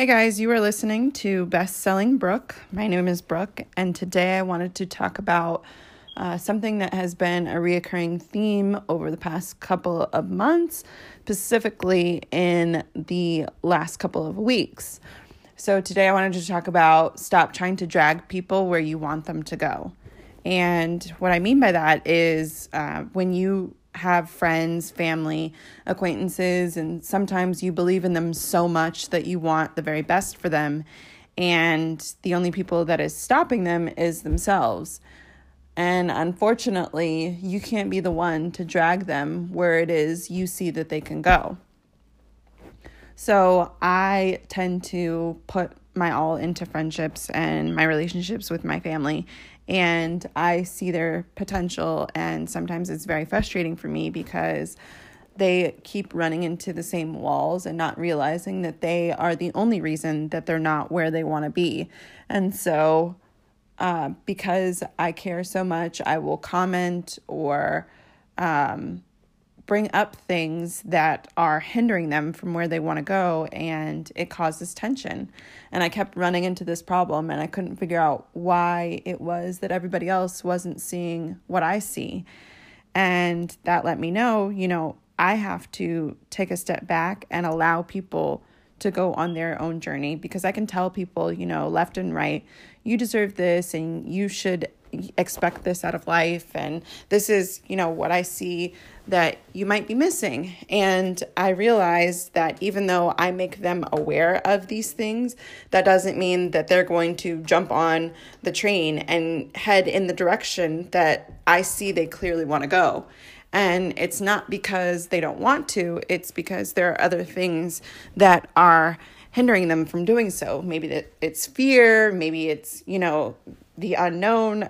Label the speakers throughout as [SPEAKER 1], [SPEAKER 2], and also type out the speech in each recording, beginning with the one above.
[SPEAKER 1] Hey guys, you are listening to Best Selling Brooke. My name is Brooke, and today I wanted to talk about uh, something that has been a reoccurring theme over the past couple of months, specifically in the last couple of weeks. So, today I wanted to talk about stop trying to drag people where you want them to go. And what I mean by that is uh, when you have friends, family, acquaintances, and sometimes you believe in them so much that you want the very best for them. And the only people that is stopping them is themselves. And unfortunately, you can't be the one to drag them where it is you see that they can go. So I tend to put my all into friendships and my relationships with my family and I see their potential. And sometimes it's very frustrating for me because they keep running into the same walls and not realizing that they are the only reason that they're not where they want to be. And so, uh, because I care so much, I will comment or um, bring up things that are hindering them from where they want to go and it causes tension. And i kept running into this problem and i couldn't figure out why it was that everybody else wasn't seeing what i see. And that let me know you know i have to take a step back and allow people to go on their own journey because i can tell people you know left and right you deserve this and you should expect this out of life and this is you know what i see that you might be missing. And i realize that even though i make them aware of these things that doesn't mean that they're going to jump on the train and head in the direction that i see they clearly want to go. And it's not because they don't want to it's because there are other things that are hindering them from doing so. Maybe that it's fear maybe it's you know the unknown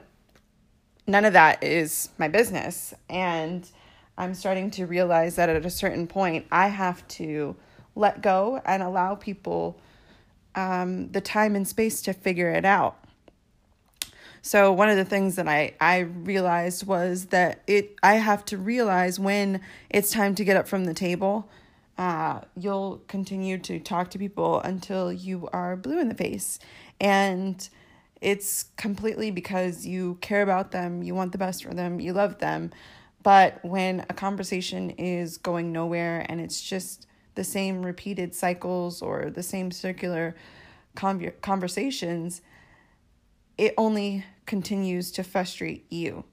[SPEAKER 1] none of that is my business. And I'm starting to realize that at a certain point, I have to let go and allow people um, the time and space to figure it out. So one of the things that I, I realized was that it I have to realize when it's time to get up from the table. Uh, you'll continue to talk to people until you are blue in the face. And it's completely because you care about them, you want the best for them, you love them. But when a conversation is going nowhere and it's just the same repeated cycles or the same circular conversations, it only continues to frustrate you.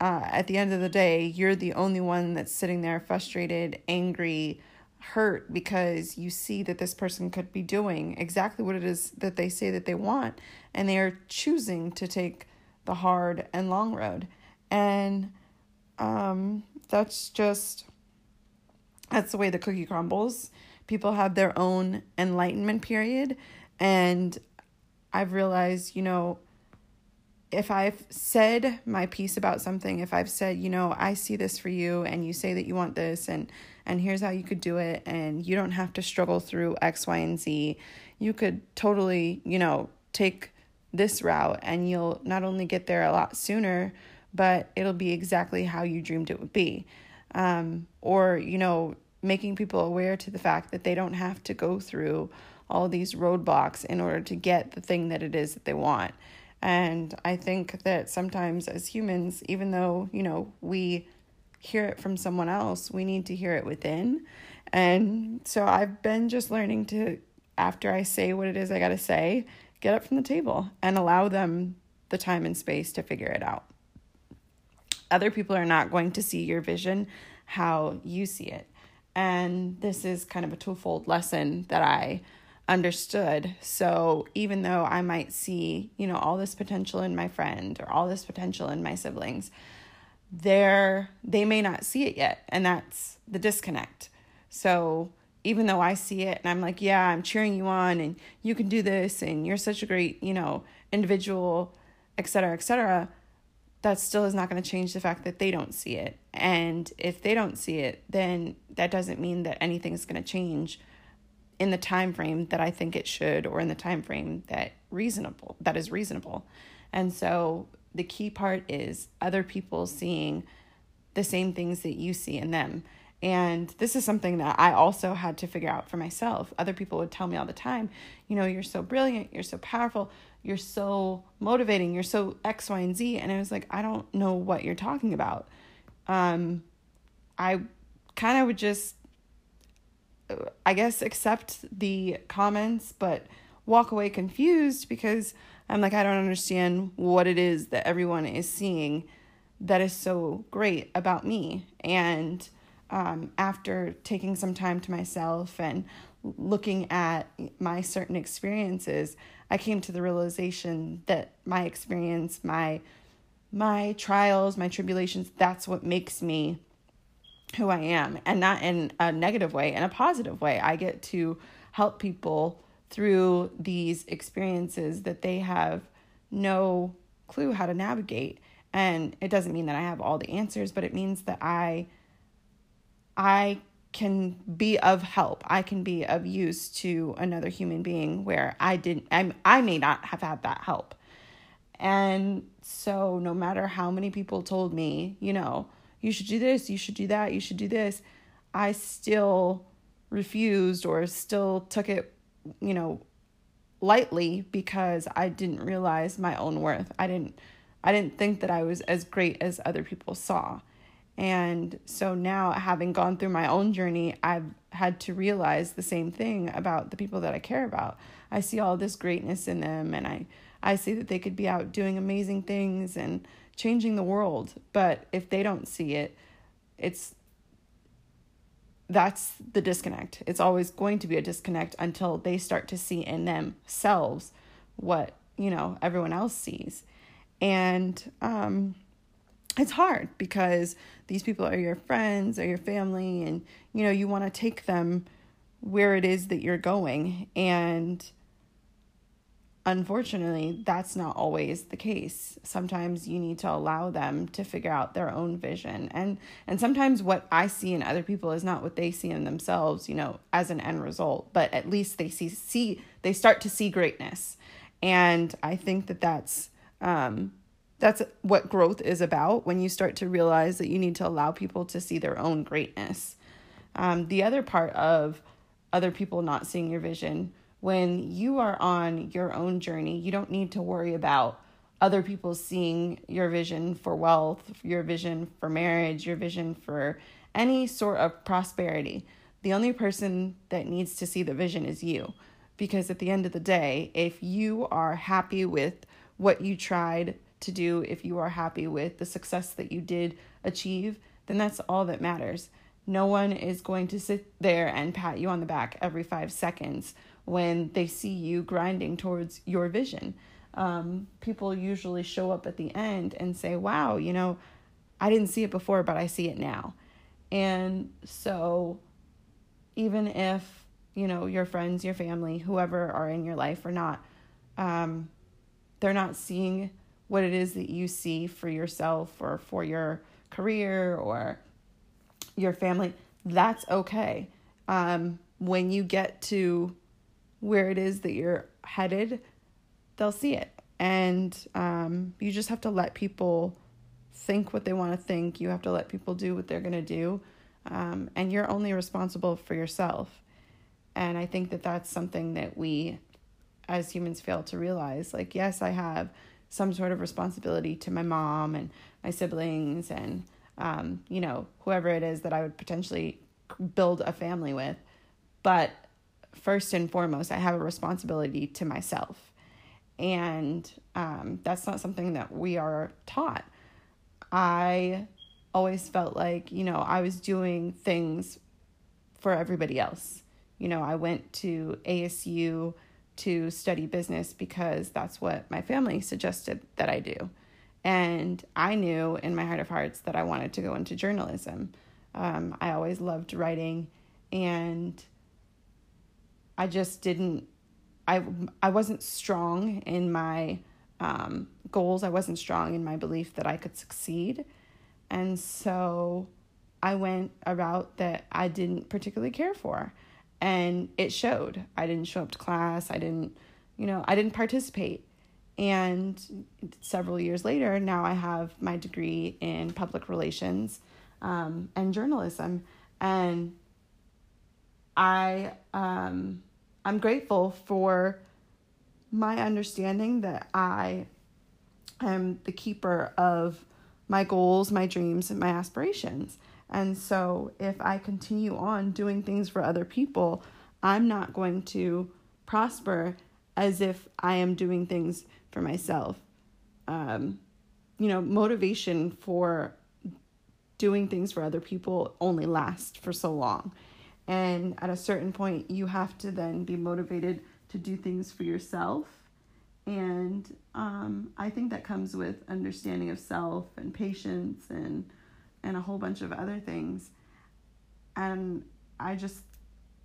[SPEAKER 1] Uh, at the end of the day, you're the only one that's sitting there frustrated, angry, hurt because you see that this person could be doing exactly what it is that they say that they want and they are choosing to take the hard and long road. And um, that's just that's the way the cookie crumbles. People have their own enlightenment period and i've realized you know if I've said my piece about something, if I've said, you know, I see this for you and you say that you want this and and here's how you could do it and you don't have to struggle through X, Y, and Z. You could totally, you know, take this route and you'll not only get there a lot sooner, but it'll be exactly how you dreamed it would be. Um, or, you know, making people aware to the fact that they don't have to go through all these roadblocks in order to get the thing that it is that they want. And I think that sometimes as humans, even though, you know, we hear it from someone else, we need to hear it within. And so I've been just learning to, after I say what it is I got to say, get up from the table and allow them the time and space to figure it out. Other people are not going to see your vision how you see it. And this is kind of a twofold lesson that I understood. So even though I might see, you know, all this potential in my friend or all this potential in my siblings, they're they may not see it yet, and that's the disconnect. So even though I see it and I'm like, yeah, I'm cheering you on and you can do this and you're such a great, you know, individual, et cetera, et cetera, that still is not going to change the fact that they don't see it. And if they don't see it, then that doesn't mean that anything's going to change in the time frame that I think it should or in the time frame that reasonable that is reasonable. And so the key part is other people seeing the same things that you see in them. And this is something that I also had to figure out for myself. Other people would tell me all the time, you know, you're so brilliant, you're so powerful, you're so motivating, you're so X, Y, and Z. And I was like, I don't know what you're talking about. Um, I kind of would just, I guess, accept the comments, but walk away confused because I'm like, I don't understand what it is that everyone is seeing that is so great about me. And um, after taking some time to myself and looking at my certain experiences, I came to the realization that my experience, my my trials, my tribulations, that's what makes me who I am, and not in a negative way, in a positive way. I get to help people through these experiences that they have no clue how to navigate. And it doesn't mean that I have all the answers, but it means that I I can be of help. I can be of use to another human being where I didn't I'm I may not have had that help. And so no matter how many people told me, you know, you should do this, you should do that, you should do this, I still refused or still took it, you know, lightly because I didn't realize my own worth. I didn't I didn't think that I was as great as other people saw. And so now, having gone through my own journey, I've had to realize the same thing about the people that I care about. I see all this greatness in them, and I, I see that they could be out doing amazing things and changing the world. But if they don't see it, it's that's the disconnect. It's always going to be a disconnect until they start to see in themselves what, you know, everyone else sees. And um it's hard because these people are your friends or your family and you know you want to take them where it is that you're going and unfortunately that's not always the case. Sometimes you need to allow them to figure out their own vision. And and sometimes what i see in other people is not what they see in themselves you know as an end result but at least they see see they start to see greatness. And i think that that's um that's what growth is about when you start to realize that you need to allow people to see their own greatness. Um, the other part of other people not seeing your vision, when you are on your own journey, you don't need to worry about other people seeing your vision for wealth, your vision for marriage, your vision for any sort of prosperity. The only person that needs to see the vision is you. Because at the end of the day, if you are happy with what you tried, to do if you are happy with the success that you did achieve, then that's all that matters. No one is going to sit there and pat you on the back every five seconds when they see you grinding towards your vision. Um, people usually show up at the end and say, Wow, you know, I didn't see it before, but I see it now. And so, even if, you know, your friends, your family, whoever are in your life or not, um, they're not seeing what it is that you see for yourself or for your career or your family, that's okay. Um, when you get to where it is that you're headed, they'll see it. And um, you just have to let people think what they want to think. You have to let people do what they're going to do. Um, and you're only responsible for yourself. And I think that that's something that we as humans fail to realize. Like, yes, I have some sort of responsibility to my mom and my siblings and um, you know whoever it is that I would potentially build a family with. But first and foremost, I have a responsibility to myself, and um, that's not something that we are taught. I always felt like you know I was doing things for everybody else. You know, I went to ASU to study business because that's what my family suggested that I do. And I knew in my heart of hearts that I wanted to go into journalism. Um, I always loved writing, and I just didn't. I I wasn't strong in my um, goals. I wasn't strong in my belief that I could succeed, and so I went a route that I didn't particularly care for and it showed. I didn't show up to class. I didn't, you know, I didn't participate. And several years later, now I have my degree in public relations um, and journalism. And I um I'm grateful for my understanding that I am the keeper of my goals, my dreams, and my aspirations. And so if I continue on doing things for other people, I'm not going to prosper as if I am doing things for myself. Um, you know, motivation for doing things for other people only lasts for so long. And at a certain point, you have to then be motivated to do things for yourself. And um, I think that comes with understanding of self and patience and and a whole bunch of other things. And I just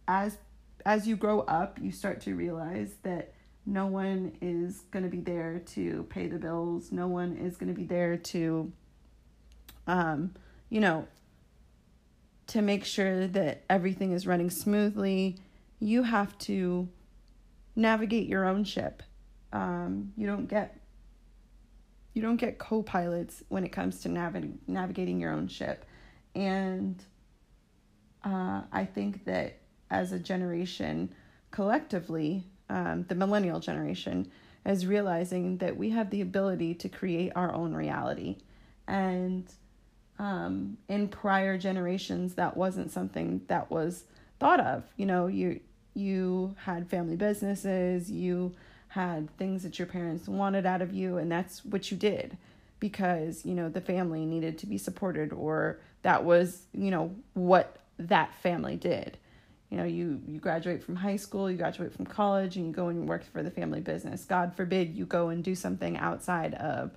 [SPEAKER 1] as as you grow up, you start to realize that no one is going to be there to pay the bills. No one is going to be there to um, you know, to make sure that everything is running smoothly, you have to navigate your own ship. Um, you don't get you don't get co-pilots when it comes to navigating navigating your own ship, and uh, I think that as a generation, collectively, um, the millennial generation is realizing that we have the ability to create our own reality, and um, in prior generations that wasn't something that was thought of. You know you you had family businesses you had things that your parents wanted out of you and that's what you did because you know the family needed to be supported or that was you know what that family did you know you you graduate from high school you graduate from college and you go and work for the family business god forbid you go and do something outside of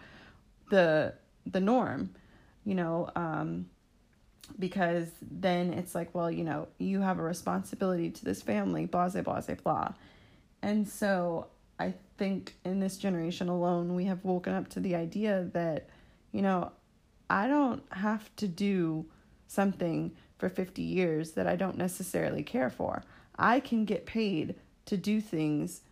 [SPEAKER 1] the the norm you know, um, because then it's like, well, you know, you have a responsibility to this family, blah, blah, blah, blah. And so I think in this generation alone, we have woken up to the idea that, you know, I don't have to do something for 50 years that I don't necessarily care for. I can get paid to do things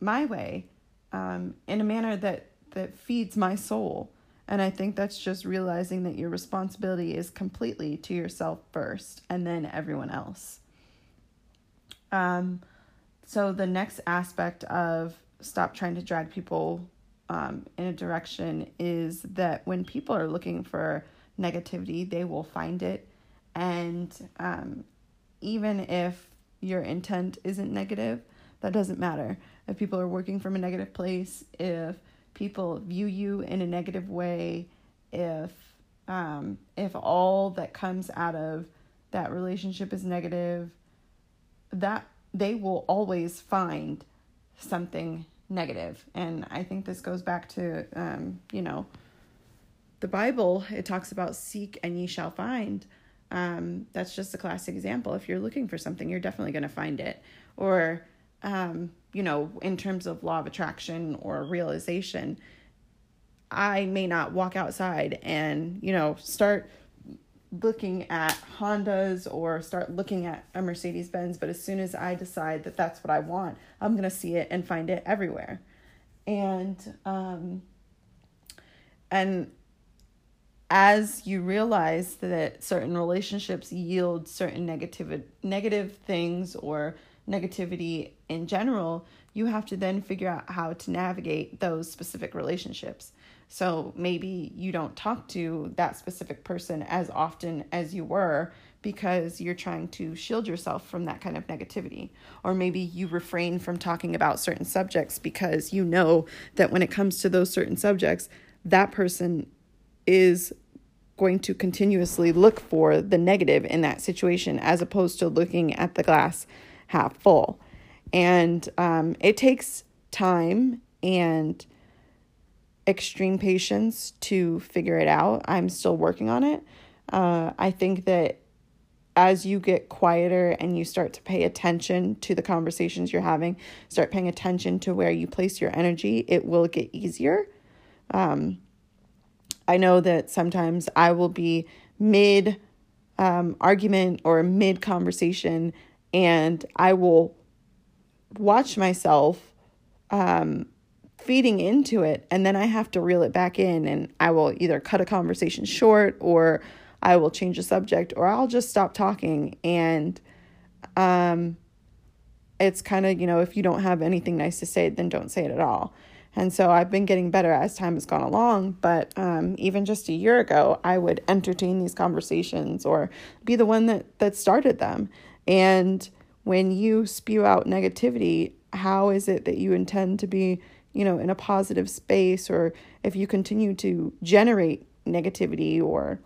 [SPEAKER 1] my way um, in a manner that, that feeds my soul and I think that's just realizing that your responsibility is completely to yourself first and then everyone else. Um, so the next aspect of stop trying to drag people um, in a direction is that when people are looking for negativity, they will find it. And um, even if your intent isn't negative, that doesn't matter. If people are working from a negative place, if people view you in a negative way, if um, if all that comes out of that relationship is negative, that they will always find something negative. And I think this goes back to um, you know the Bible. It talks about seek and ye shall find. Um, that's just a classic example. If you're looking for something, you're definitely going to find it. Or um, you know, in terms of law of attraction or realization, I may not walk outside and, you know, start looking at Hondas or start looking at a Mercedes Benz, but as soon as I decide that that's what I want, I'm going to see it and find it everywhere. And, um, and as you realize that certain relationships yield certain negative negative things or negativity in general, you have to then figure out how to navigate those specific relationships. So maybe you don't talk to that specific person as often as you were because you're trying to shield yourself from that kind of negativity. Or maybe you refrain from talking about certain subjects because you know that when it comes to those certain subjects, that person is going to continuously look for the negative in that situation as opposed to looking at the glass half full. And um, it takes time and extreme patience to figure it out. I'm still working on it. Uh, I think that as you get quieter and you start to pay attention to the conversations you're having, start paying attention to where you place your energy, it will get easier. Um, I know that sometimes I will be mid um, argument or mid conversation and I will watch myself um, feeding into it, and then I have to reel it back in, and I will either cut a conversation short or I will change the subject or I'll just stop talking. And um, it's kind of, you know, if you don't have anything nice to say, then don't say it at all. And so I've been getting better as time has gone along. But um, even just a year ago, I would entertain these conversations or be the one that, that started them. And when you spew out negativity, how is it that you intend to be, you know, in a positive space? Or if you continue to generate negativity or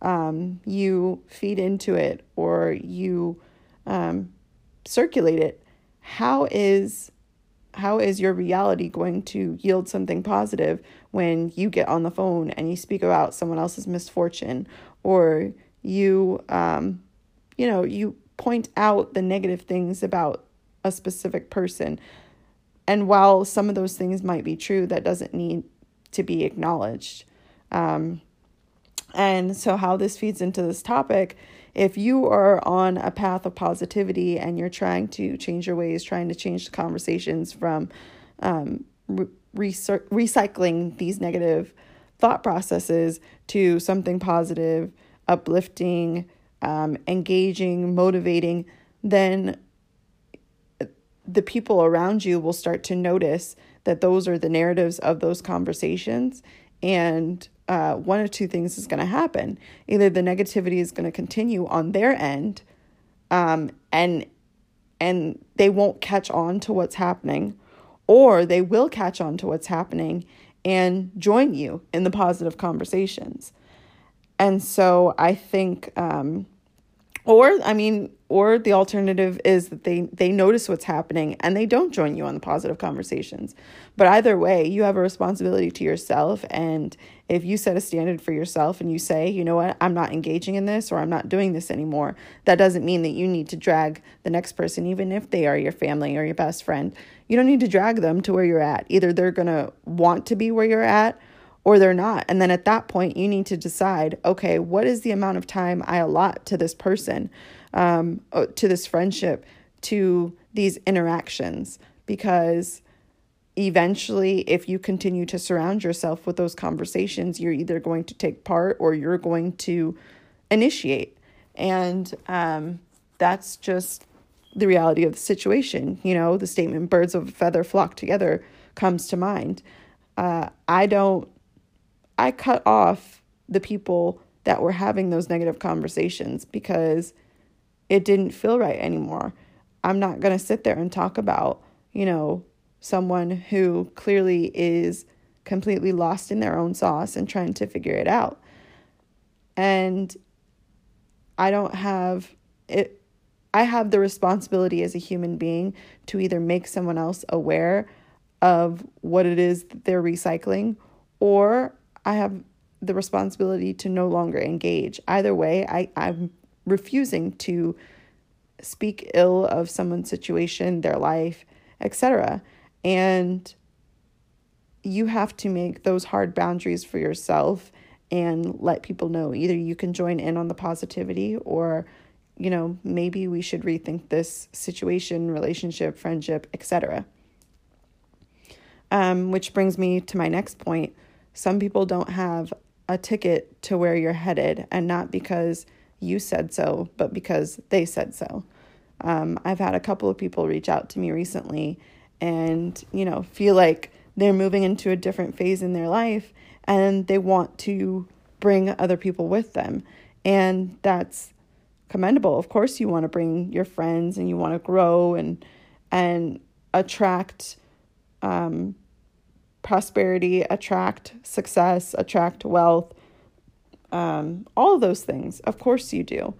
[SPEAKER 1] um, you feed into it or you um, circulate it, how is how is your reality going to yield something positive when you get on the phone and you speak about someone else's misfortune? Or you um, you know you point out the negative things about a specific person. And while some of those things might be true that doesn't need to be acknowledged. Um, and so how this feeds into this topic if you are on a path of positivity and you're trying to change your ways, trying to change the conversations from um, re- recycling these negative thought processes to something positive, uplifting, um, engaging, motivating, then the people around you will start to notice that those are the narratives of those conversations and uh, one or two things is going to happen. Either the negativity is going to continue on their end, um, and and they won't catch on to what's happening, or they will catch on to what's happening and join you in the positive conversations. And so I think, um, or I mean, or the alternative is that they they notice what's happening and they don't join you on the positive conversations. But either way you have a responsibility to yourself. And if you set a standard for yourself and you say you know what? I'm not engaging in this or i'm not doing this anymore that doesn't mean that you need to drag the next person even if they are your family or your best friend. You don't need to drag them to where you're at. Either they're going to want to be where you're at or they're not. And then at that point, you need to decide okay, what is the amount of time I allot to this person? Um, uh, to this friendship, to these interactions, because eventually, if you continue to surround yourself with those conversations, you're either going to take part or you're going to initiate. And um, that's just the reality of the situation. You know, the statement birds of a feather flock together comes to mind. Uh, I don't, I cut off the people that were having those negative conversations because it didn't feel right anymore. I'm not going to sit there and talk about, you know, someone who clearly is completely lost in their own sauce and trying to figure it out. And I don't have it I have the responsibility as a human being to either make someone else aware of what it is that they're recycling or I have the responsibility to no longer engage. Either way, I, I'm refusing to speak ill of someone's situation, their life, etc. And you have to make those hard boundaries for yourself and let people know. Either you can join in on the positivity or you know maybe we should rethink this situation relationship friendship etc um, which brings me to my next point. Some people don't have a ticket to where you're headed and not because you said so, but because they said so. Um, I've had a couple of people reach out to me recently and, you know, feel like they're moving into a different phase in their life and they want to bring other people with them. And that's commendable. Of course, you want to bring your friends and you want to grow and, and attract um, prosperity, attract success, attract wealth um, all those things. Of course you do.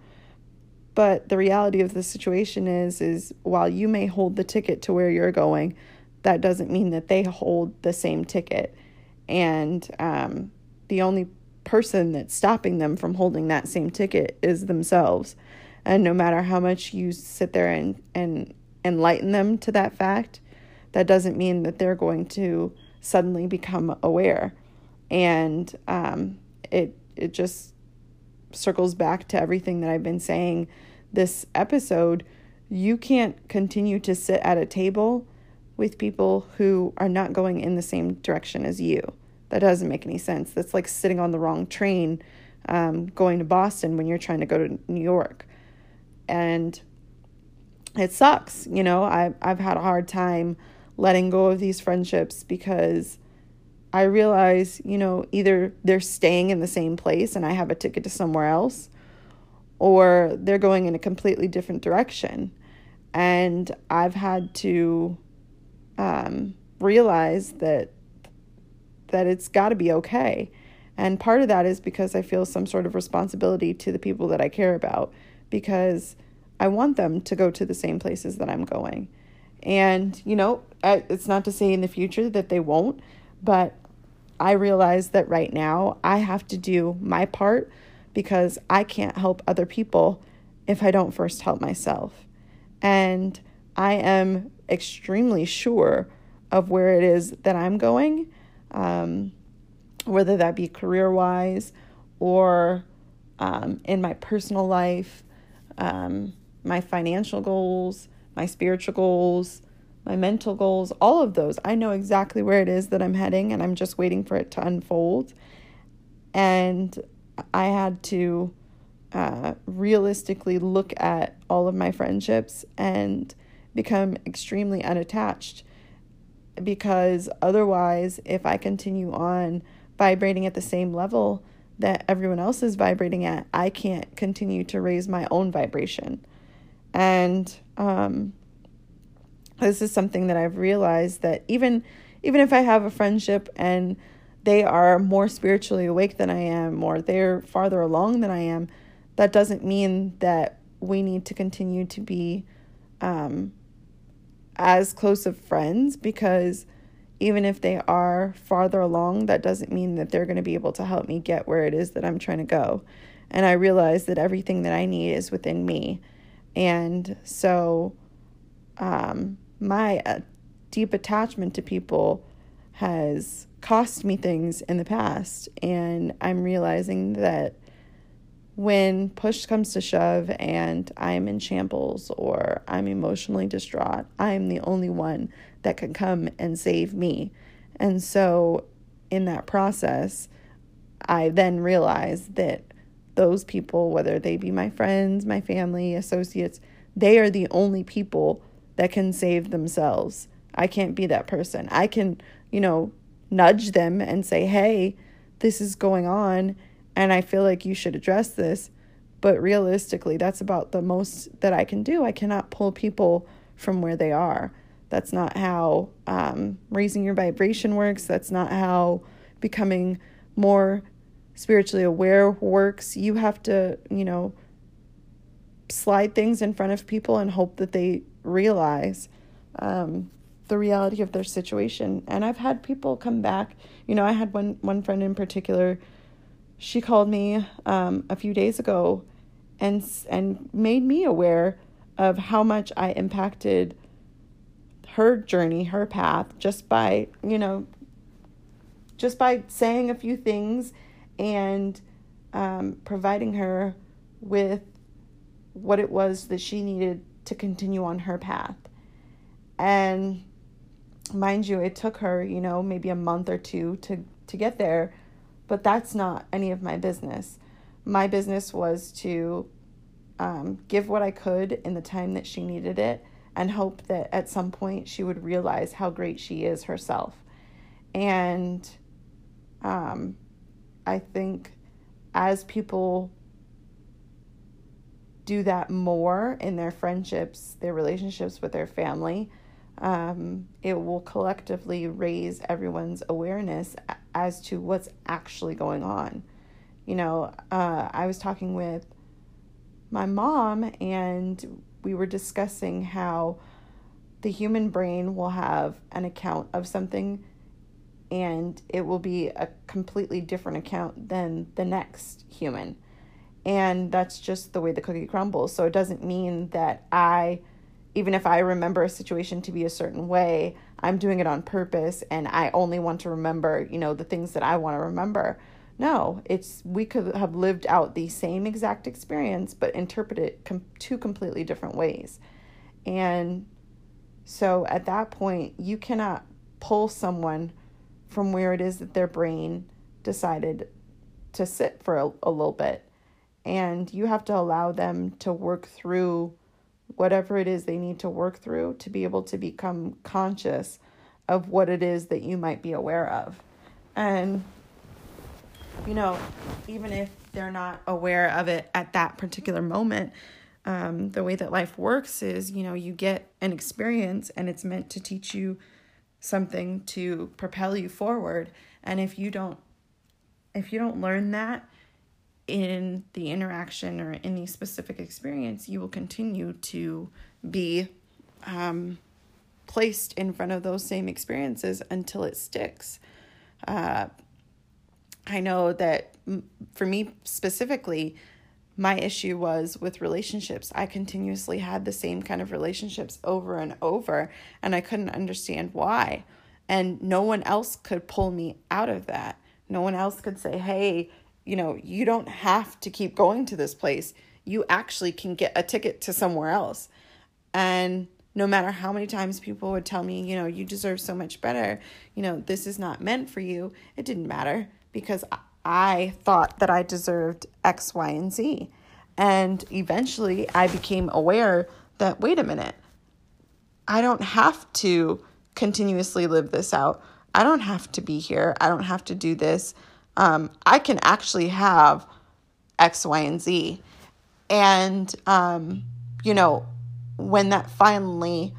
[SPEAKER 1] But the reality of the situation is is while you may hold the ticket to where you're going, that doesn't mean that they hold the same ticket. And um, the only person that's stopping them from holding that same ticket is themselves. And no matter how much you sit there and, and enlighten them to that fact, that doesn't mean that they're going to suddenly become aware. And um, it it just circles back to everything that I've been saying this episode. You can't continue to sit at a table with people who are not going in the same direction as you. That doesn't make any sense. That's like sitting on the wrong train um, going to Boston when you're trying to go to New York. And it sucks. You know, I, I've had a hard time letting go of these friendships because I realize, you know, either they're staying in the same place and I have a ticket to somewhere else, or they're going in a completely different direction. And I've had to um, realize that that it's got to be okay. And part of that is because I feel some sort of responsibility to the people that I care about because I want them to go to the same places that I'm going. And, you know, it's not to say in the future that they won't, but I realize that right now I have to do my part because I can't help other people if I don't first help myself. And I am extremely sure of where it is that I'm going, um, whether that be career wise or um, in my personal life, um, my financial goals, my spiritual goals, my mental goals, all of those. I know exactly where it is that I'm heading, and I'm just waiting for it to unfold. And I had to uh, realistically look at all of my friendships and become extremely unattached. Because otherwise, if I continue on vibrating at the same level that everyone else is vibrating at, I can't continue to raise my own vibration. And um, this is something that I've realized that even even if I have a friendship and they are more spiritually awake than I am or they're farther along than I am, that doesn't mean that we need to continue to be um, as close of friends because even if they are farther along, that doesn't mean that they're going to be able to help me get where it is that I'm trying to go. And I realize that everything that I need is within me. And so, um, my uh, deep attachment to people has cost me things in the past. And I'm realizing that when push comes to shove and I'm in shambles or I'm emotionally distraught, I'm the only one that can come and save me. And so, in that process, I then realize that those people, whether they be my friends, my family, associates, they are the only people that can save themselves. I can't be that person. I can, you know, nudge them and say, hey, this is going on, and I feel like you should address this. But realistically, that's about the most that I can do. I cannot pull people from where they are. That's not how um, raising your vibration works. That's not how becoming more spiritually aware works. You have to, you know, slide things in front of people and hope that they realize um, the reality of their situation. And I've had people come back. You know, I had one one friend in particular. She called me um, a few days ago, and and made me aware of how much I impacted her journey, her path, just by you know, just by saying a few things and um, providing her with what it was that she needed to continue on her path. And mind you, it took her, you know, maybe a month or two to, to get there, but that's not any of my business. My business was to um, give what I could in the time that she needed it and hope that at some point she would realize how great she is herself. And um, I think as people do that more in their friendships, their relationships with their family, um, it will collectively raise everyone's awareness as to what's actually going on. You know, uh, I was talking with my mom, and we were discussing how the human brain will have an account of something and it will be a completely different account than the next human and that's just the way the cookie crumbles. So it doesn't mean that I, even if I remember a situation to be a certain way, I'm doing it on purpose and I only want to remember, you know, the things that I want to remember. No, it's we could have lived out the same exact experience but interpret it com- two completely different ways. And so at that point, you cannot pull someone from where it is that their brain decided to sit for a, a little bit and you have to allow them to work through whatever it is they need to work through to be able to become conscious of what it is that you might be aware of. And, you know, even if they're not aware of it at that particular moment, um, the way that life works is, you know, you get an experience and it's meant to teach you something to propel you forward. And if you don't, if you don't learn that, in the interaction or any specific experience, you will continue to be um, placed in front of those same experiences until it sticks. Uh, I know that for me specifically, my issue was with relationships. I continuously had the same kind of relationships over and over, and I couldn't understand why. And no one else could pull me out of that. No one else could say, hey, you know, you don't have to keep going to this place. You actually can get a ticket to somewhere else. And no matter how many times people would tell me, you know, you deserve so much better, you know, this is not meant for you, it didn't matter because I thought that I deserved X, Y, and Z. And eventually I became aware that, wait a minute, I don't have to continuously live this out. I don't have to be here. I don't have to do this um, I can actually have X, Y, and Z. And, um, you know, when that finally,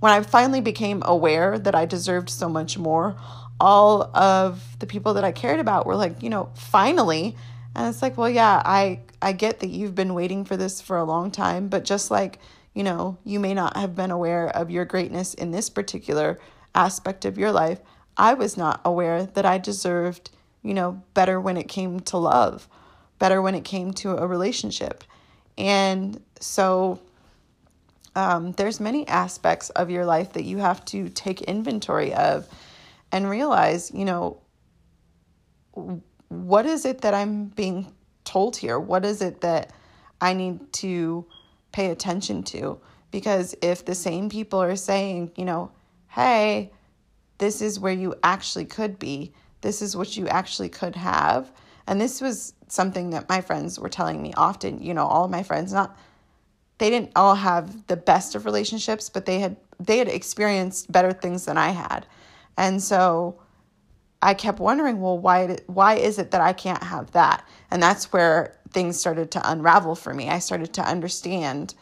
[SPEAKER 1] when I finally became aware that I deserved so much more, all of the people that I cared about were like, you know, finally. And it's like, well, yeah, I, I get that you've been waiting for this for a long time, but just like, you know, you may not have been aware of your greatness in this particular aspect of your life. I was not aware that I deserved you know, better when it came to love, better when it came to a relationship. And so um, there's many aspects of your life that you have to take inventory of and realize, you know, what is it that I'm being told here? What is it that I need to pay attention to? Because if the same people are saying, you know, hey, this is where you actually could be, this is what you actually could have. And this was something that my friends were telling me often. You know, all of my friends, not they didn't all have the best of relationships, but they had they had experienced better things than I had. And so I kept wondering, well, why why is it that I can't have that? And that's where things started to unravel for me. I started to understand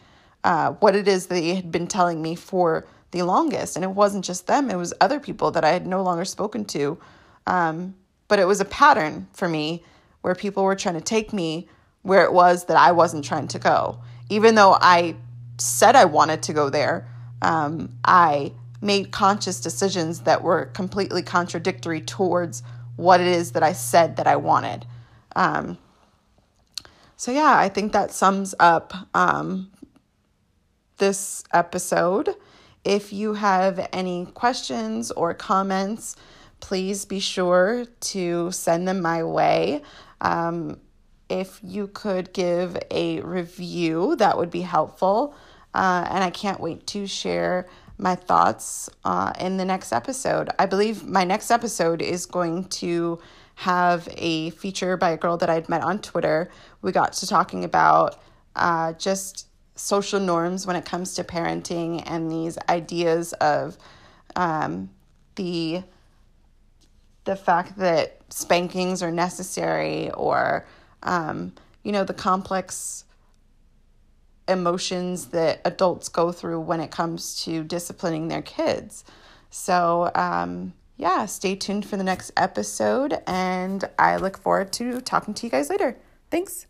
[SPEAKER 1] uh, what it is they had been telling me for the longest, and it wasn't just them; it was other people that I had no longer spoken to um, but it was a pattern for me where people were trying to take me where it was that I wasn't trying to go. Even though I said I wanted to go there, um, I made conscious decisions that were completely contradictory towards what it is that I said that I wanted. Um, so, yeah, I think that sums up um, this episode. If you have any questions or comments, please be sure to send them my way. Um, if you could give a review, that would be helpful. Uh, and I can't wait to share my thoughts uh, in the next episode. I believe my next episode is going to have a feature by a girl that I'd met on Twitter. We got to talking about uh, just social norms when it comes to parenting and these ideas of um, the the fact that spankings are necessary or, um, you know, the complex emotions that adults go through when it comes to disciplining their kids. So, um, yeah, stay tuned for the next episode, and I look forward to talking to you guys later. Thanks.